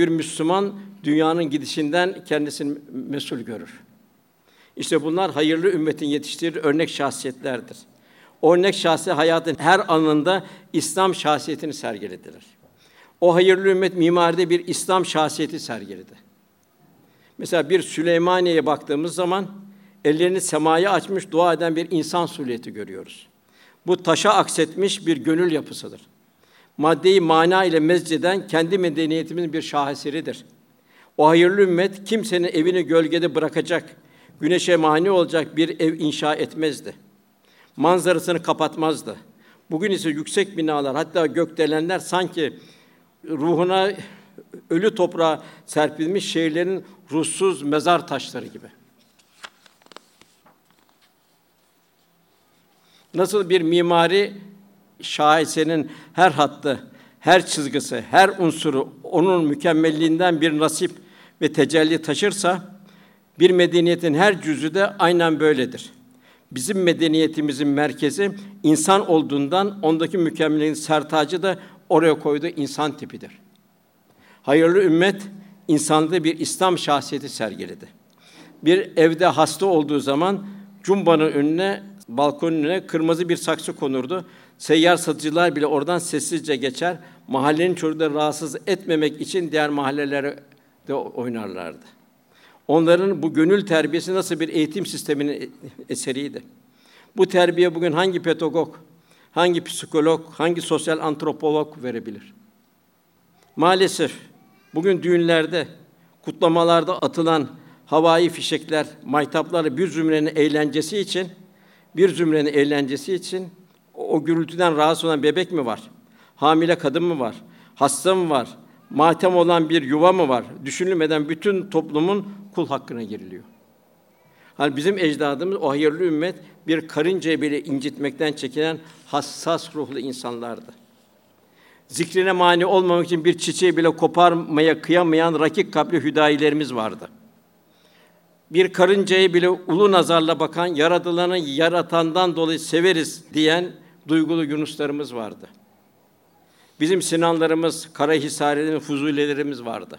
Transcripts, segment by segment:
Bir Müslüman dünyanın gidişinden kendisini mesul görür. İşte bunlar hayırlı ümmetin yetiştirdiği örnek şahsiyetlerdir. Örnek şahsi hayatın her anında İslam şahsiyetini sergilediler. O hayırlı ümmet mimaride bir İslam şahsiyeti sergiledi. Mesela bir Süleymaniye'ye baktığımız zaman ellerini semaya açmış dua eden bir insan sureti görüyoruz. Bu taşa aksetmiş bir gönül yapısıdır. Maddeyi mana ile mezceden kendi medeniyetimizin bir şaheseridir. O hayırlı ümmet kimsenin evini gölgede bırakacak, güneşe mani olacak bir ev inşa etmezdi. Manzarasını kapatmazdı. Bugün ise yüksek binalar, hatta gökdelenler sanki ruhuna ölü toprağa serpilmiş şehirlerin ruhsuz mezar taşları gibi. Nasıl bir mimari şahesenin her hattı, her çizgisi, her unsuru onun mükemmelliğinden bir nasip ve tecelli taşırsa bir medeniyetin her cüzü de aynen böyledir. Bizim medeniyetimizin merkezi insan olduğundan ondaki mükemmelliğin sertacı da oraya koyduğu insan tipidir. Hayırlı ümmet insanda bir İslam şahsiyeti sergiledi. Bir evde hasta olduğu zaman cumbanın önüne, balkonun önüne kırmızı bir saksı konurdu. Seyyar satıcılar bile oradan sessizce geçer. Mahallenin çocukları rahatsız etmemek için diğer mahallelere de oynarlardı. Onların bu gönül terbiyesi nasıl bir eğitim sisteminin eseriydi. Bu terbiye bugün hangi pedagog, hangi psikolog, hangi sosyal antropolog verebilir? Maalesef bugün düğünlerde, kutlamalarda atılan havai fişekler, maytaplar bir zümrenin eğlencesi için, bir zümrenin eğlencesi için o gürültüden rahatsız olan bebek mi var? Hamile kadın mı var? Hasta mı var? Matem olan bir yuva mı var? Düşünülmeden bütün toplumun kul hakkına giriliyor. Hani bizim ecdadımız o hayırlı ümmet bir karıncayı bile incitmekten çekinen hassas ruhlu insanlardı. Zikrine mani olmamak için bir çiçeği bile koparmaya kıyamayan rakik kalpli hüdayilerimiz vardı. Bir karıncayı bile ulu nazarla bakan, yaradılanı yaratandan dolayı severiz diyen duygulu Yunuslarımız vardı. Bizim Sinanlarımız, Karahisari'nin Fuzulilerimiz vardı.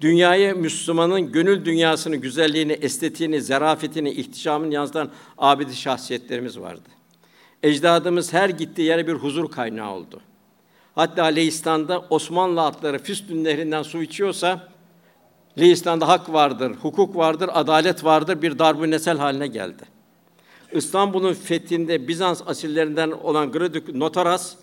Dünyaya Müslümanın gönül dünyasını, güzelliğini, estetiğini, zarafetini, ihtişamını yansıtan abidi şahsiyetlerimiz vardı. Ecdadımız her gittiği yere bir huzur kaynağı oldu. Hatta Leistan'da Osmanlı atları Füstün Nehri'nden su içiyorsa Leistan'da hak vardır, hukuk vardır, adalet vardır bir darbu nesel haline geldi. İstanbul'un fethinde Bizans asillerinden olan Gradük Notaras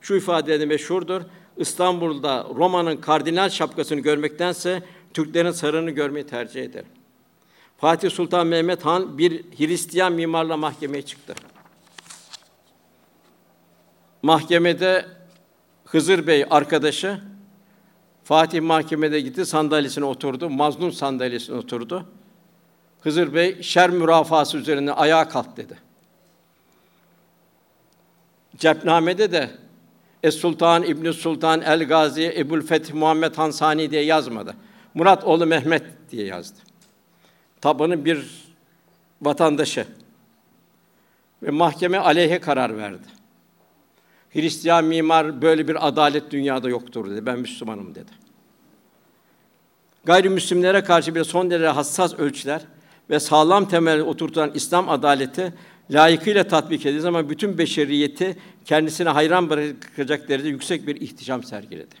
şu ifadeyle meşhurdur. İstanbul'da Roma'nın kardinal şapkasını görmektense Türklerin sarığını görmeyi tercih ederim. Fatih Sultan Mehmet Han bir Hristiyan mimarla mahkemeye çıktı. Mahkemede Hızır Bey arkadaşı Fatih mahkemede gitti, sandalyesine oturdu, mazlum sandalyesine oturdu. Hızır Bey şer mürafası üzerine ayağa kalk dedi. Cepnamede de Es Sultan İbn Sultan El Gazi Ebul Feth Muhammed Hansani diye yazmadı. Murat oğlu Mehmet diye yazdı. Tabanın bir vatandaşı ve mahkeme aleyhe karar verdi. Hristiyan mimar böyle bir adalet dünyada yoktur dedi. Ben Müslümanım dedi. Gayrimüslimlere karşı bir son derece hassas ölçüler ve sağlam temel oturtulan İslam adaleti layıkıyla tatbik edildiği zaman bütün beşeriyeti kendisine hayran bırakacak derecede yüksek bir ihtişam sergiledi.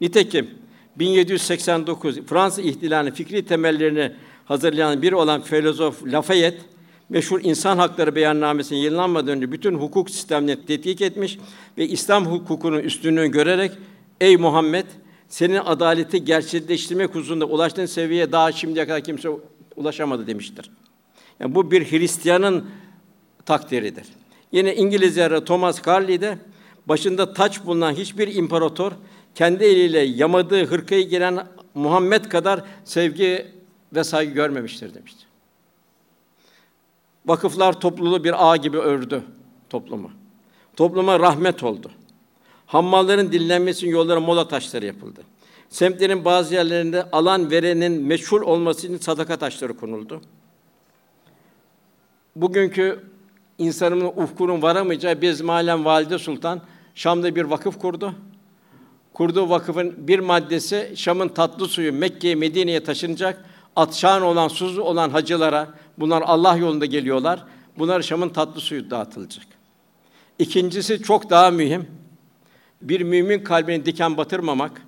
Nitekim 1789 Fransız ihtilalinin fikri temellerini hazırlayan bir olan filozof Lafayette meşhur insan hakları beyannamesinin yayınlanmadan önce bütün hukuk sistemlerini tetkik etmiş ve İslam hukukunun üstünlüğünü görerek ey Muhammed senin adaleti gerçekleştirmek hususunda ulaştığın seviyeye daha şimdiye kadar kimse ulaşamadı demiştir. Yani bu bir Hristiyanın takdiridir. Yine İngiliz yazarı Thomas Carlyle başında taç bulunan hiçbir imparator kendi eliyle yamadığı hırkayı giren Muhammed kadar sevgi ve saygı görmemiştir demiştir. Vakıflar topluluğu bir ağ gibi ördü toplumu. Topluma rahmet oldu. Hammalların dinlenmesi yollara mola taşları yapıldı. Semtlerin bazı yerlerinde alan verenin meşhur olması için sadaka taşları konuldu. Bugünkü insanın ufkunun varamayacağı Bezmalem Valide Sultan Şam'da bir vakıf kurdu. kurduğu vakıfın bir maddesi Şam'ın tatlı suyu Mekke'ye, Medine'ye taşınacak. Atşan olan, susuz olan hacılara, bunlar Allah yolunda geliyorlar. Bunlar Şam'ın tatlı suyu dağıtılacak. İkincisi çok daha mühim. Bir mümin kalbine diken batırmamak,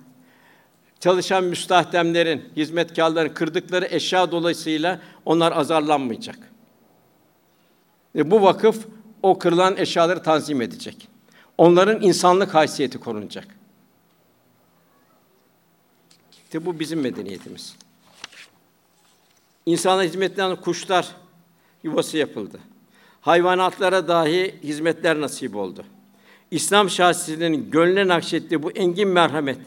çalışan müstahdemlerin, hizmetkarların kırdıkları eşya dolayısıyla onlar azarlanmayacak. Ve bu vakıf o kırılan eşyaları tanzim edecek. Onların insanlık haysiyeti korunacak. İşte bu bizim medeniyetimiz. İnsana hizmetten kuşlar yuvası yapıldı. Hayvanatlara dahi hizmetler nasip oldu. İslam şahsiyetinin gönlüne nakşettiği bu engin merhamet,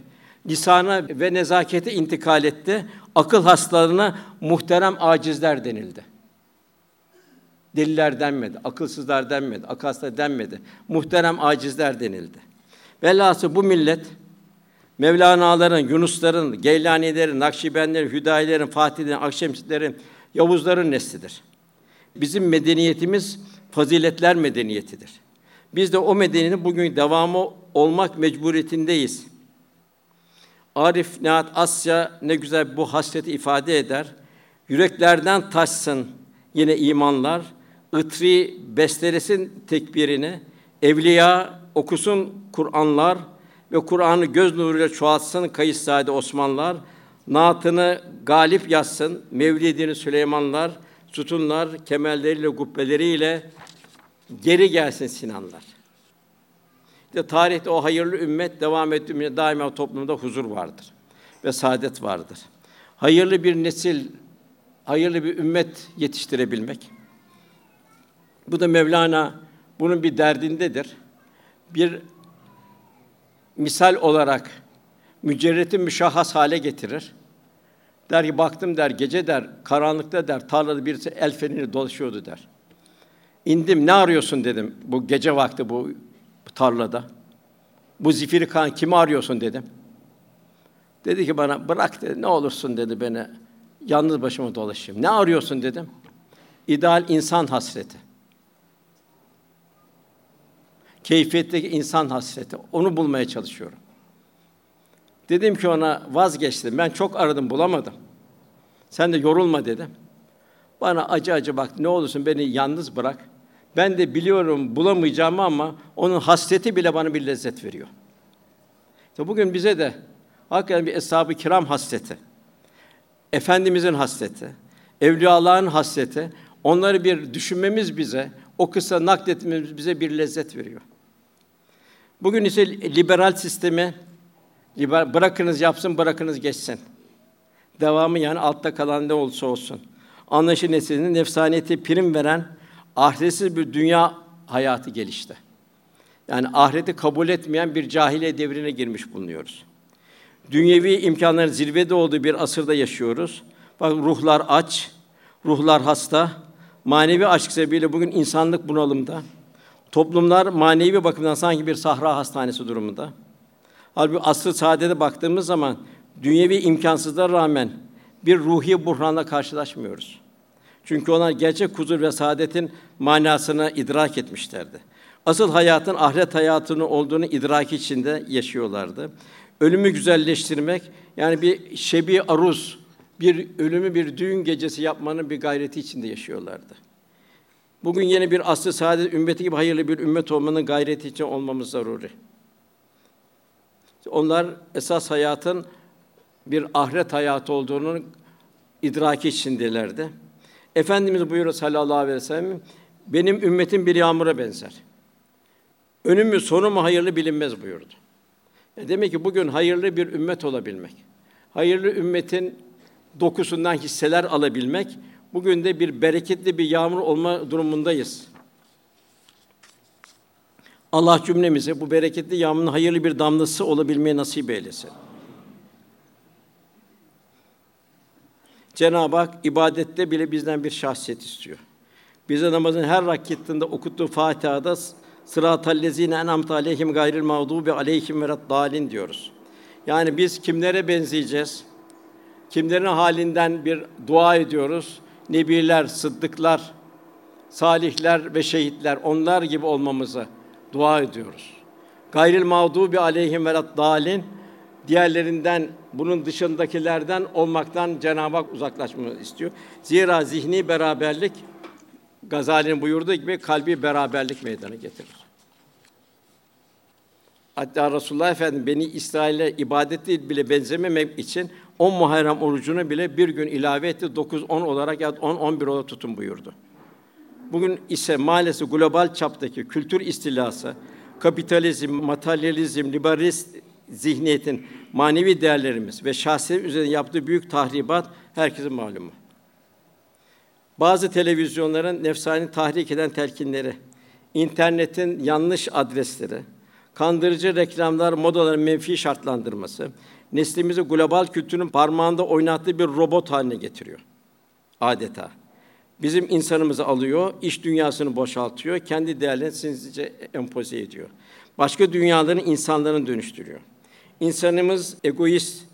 lisana ve nezakete intikal etti. Akıl hastalarına muhterem acizler denildi. Deliler denmedi, akılsızlar denmedi, akıl denmedi. Muhterem acizler denildi. Velhasıl bu millet Mevlana'ların, Yunusların, Geylanilerin, Nakşibenlerin, Hüdayilerin, Fatihlerin, Akşemsilerin, Yavuzların neslidir. Bizim medeniyetimiz faziletler medeniyetidir. Biz de o medeniyetin bugün devamı olmak mecburiyetindeyiz. Arif Nihat Asya ne güzel bu hasreti ifade eder. Yüreklerden taşsın yine imanlar, ıtri bestelesin tekbirini, evliya okusun Kur'anlar ve Kur'an'ı göz nuruyla çoğaltsın Kayıssade Osmanlılar, naatını galip yazsın Mevlidini Süleymanlar, sütunlar kemelleriyle gubbeleriyle geri gelsin Sinanlar. İşte tarihte o hayırlı ümmet devam ettiğinde daima toplumda huzur vardır ve saadet vardır. Hayırlı bir nesil, hayırlı bir ümmet yetiştirebilmek. Bu da Mevlana bunun bir derdindedir. Bir misal olarak mücerreti müşahhas hale getirir. Der ki baktım der gece der karanlıkta der tarlada birisi el feneri dolaşıyordu der. İndim ne arıyorsun dedim bu gece vakti bu tarlada. Bu zifiri kan kimi arıyorsun dedim. Dedi ki bana bırak dedi ne olursun dedi beni yalnız başıma dolaşayım. Ne arıyorsun dedim. İdeal insan hasreti. Keyfiyetteki insan hasreti. Onu bulmaya çalışıyorum. Dedim ki ona vazgeçtim. Ben çok aradım bulamadım. Sen de yorulma dedim. Bana acı acı bak ne olursun beni yalnız bırak. Ben de biliyorum bulamayacağımı ama onun hasreti bile bana bir lezzet veriyor. İşte bugün bize de hakikaten bir eshab-ı kiram hasreti, efendimizin hasreti, evliyaların hasreti, onları bir düşünmemiz bize, o kısa nakletmemiz bize bir lezzet veriyor. Bugün ise liberal sistemi liberal, bırakınız yapsın, bırakınız geçsin. Devamı yani altta kalan ne olursa olsun. Anlayışı neslinin nefsaniyeti prim veren ahiretsiz bir dünya hayatı gelişti. Yani ahireti kabul etmeyen bir cahiliye devrine girmiş bulunuyoruz. Dünyevi imkanların zirvede olduğu bir asırda yaşıyoruz. Bak ruhlar aç, ruhlar hasta, manevi aşk sebebiyle bugün insanlık bunalımda. Toplumlar manevi bakımdan sanki bir sahra hastanesi durumunda. Halbuki asr-ı saadete baktığımız zaman dünyevi imkansızlara rağmen bir ruhi buhranla karşılaşmıyoruz. Çünkü onlar gerçek huzur ve saadetin manasını idrak etmişlerdi. Asıl hayatın ahiret hayatının olduğunu idrak içinde yaşıyorlardı. Ölümü güzelleştirmek yani bir şebi aruz, bir ölümü bir düğün gecesi yapmanın bir gayreti içinde yaşıyorlardı. Bugün yeni bir asr-ı saadet ümmeti gibi hayırlı bir ümmet olmanın gayreti için olmamız zaruri. Onlar esas hayatın bir ahiret hayatı olduğunu idraki içindelerdi. Efendimiz buyuruyor sallallahu aleyhi ve sellem, benim ümmetim bir yağmura benzer. Önümü sonu mu hayırlı bilinmez buyurdu. Yani demek ki bugün hayırlı bir ümmet olabilmek, hayırlı ümmetin dokusundan hisseler alabilmek, bugün de bir bereketli bir yağmur olma durumundayız. Allah cümlemize bu bereketli yağmurun hayırlı bir damlası olabilmeyi nasip eylesin. Cenab-ı Hak ibadette bile bizden bir şahsiyet istiyor. Bize namazın her rakatında okuttuğu Fatiha'da sıratal lezine en'amte aleyhim gayril mağdubi aleyhim dalin diyoruz. Yani biz kimlere benzeyeceğiz? Kimlerin halinden bir dua ediyoruz? Nebiler, sıddıklar, salihler ve şehitler onlar gibi olmamızı dua ediyoruz. Gayril mağdubi aleyhim dalin diğerlerinden, bunun dışındakilerden olmaktan Cenab-ı Hak uzaklaşmamızı istiyor. Zira zihni beraberlik Gazali'nin buyurduğu gibi kalbi beraberlik meydana getirir. Hatta Resulullah Efendimiz beni İsrail'e ibadeti bile benzememek için 10 Muharrem orucunu bile bir gün ilave etti. 9 10 olarak ya 10 11 olarak tutun buyurdu. Bugün ise maalesef global çaptaki kültür istilası, kapitalizm, materyalizm, liberalist zihniyetin manevi değerlerimiz ve şahsiyet üzerinde yaptığı büyük tahribat herkesin malumu. Bazı televizyonların nefsani tahrik eden telkinleri, internetin yanlış adresleri, kandırıcı reklamlar, modaların menfi şartlandırması, neslimizi global kültürün parmağında oynattığı bir robot haline getiriyor. Adeta. Bizim insanımızı alıyor, iş dünyasını boşaltıyor, kendi değerlerini sinsice empoze ediyor. Başka dünyaların insanların dönüştürüyor. İnsanımız egoist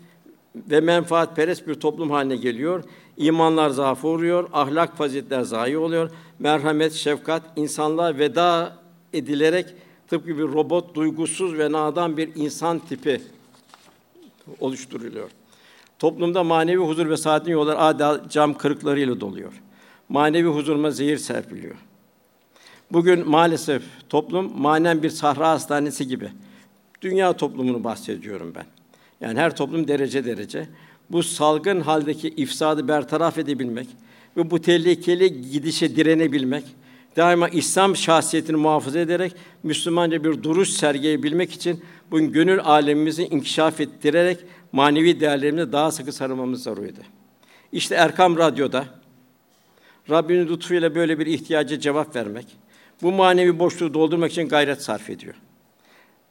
ve menfaatperest bir toplum haline geliyor. İmanlar zaafı uğruyor, ahlak faziletler zayi oluyor. Merhamet, şefkat, insanlığa veda edilerek tıpkı bir robot, duygusuz ve nadan bir insan tipi oluşturuluyor. Toplumda manevi huzur ve saadetin yolları adeta cam kırıklarıyla doluyor. Manevi huzuruma zehir serpiliyor. Bugün maalesef toplum manen bir sahra hastanesi gibi. Dünya toplumunu bahsediyorum ben. Yani her toplum derece derece. Bu salgın haldeki ifsadı bertaraf edebilmek ve bu tehlikeli gidişe direnebilmek, daima İslam şahsiyetini muhafaza ederek Müslümanca bir duruş sergileyebilmek için bugün gönül alemimizi inkişaf ettirerek manevi değerlerimizi daha sıkı sarılmamız zaruriydi. İşte Erkam Radyo'da Rabbinin lütfuyla böyle bir ihtiyaca cevap vermek, bu manevi boşluğu doldurmak için gayret sarf ediyor.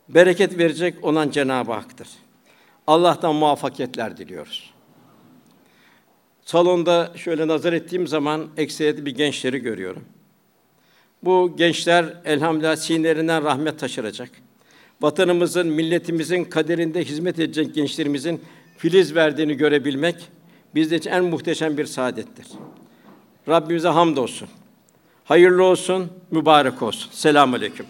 Bereket verecek olan Cenab-ı Hak'tır. Allah'tan muvaffakiyetler diliyoruz. Salonda şöyle nazar ettiğim zaman ekseriyeti bir gençleri görüyorum. Bu gençler elhamdülillah sinelerinden rahmet taşıracak. Vatanımızın, milletimizin kaderinde hizmet edecek gençlerimizin filiz verdiğini görebilmek bizde için en muhteşem bir saadettir. Rabbimize hamdolsun. Hayırlı olsun, mübarek olsun. Selamun aleyküm.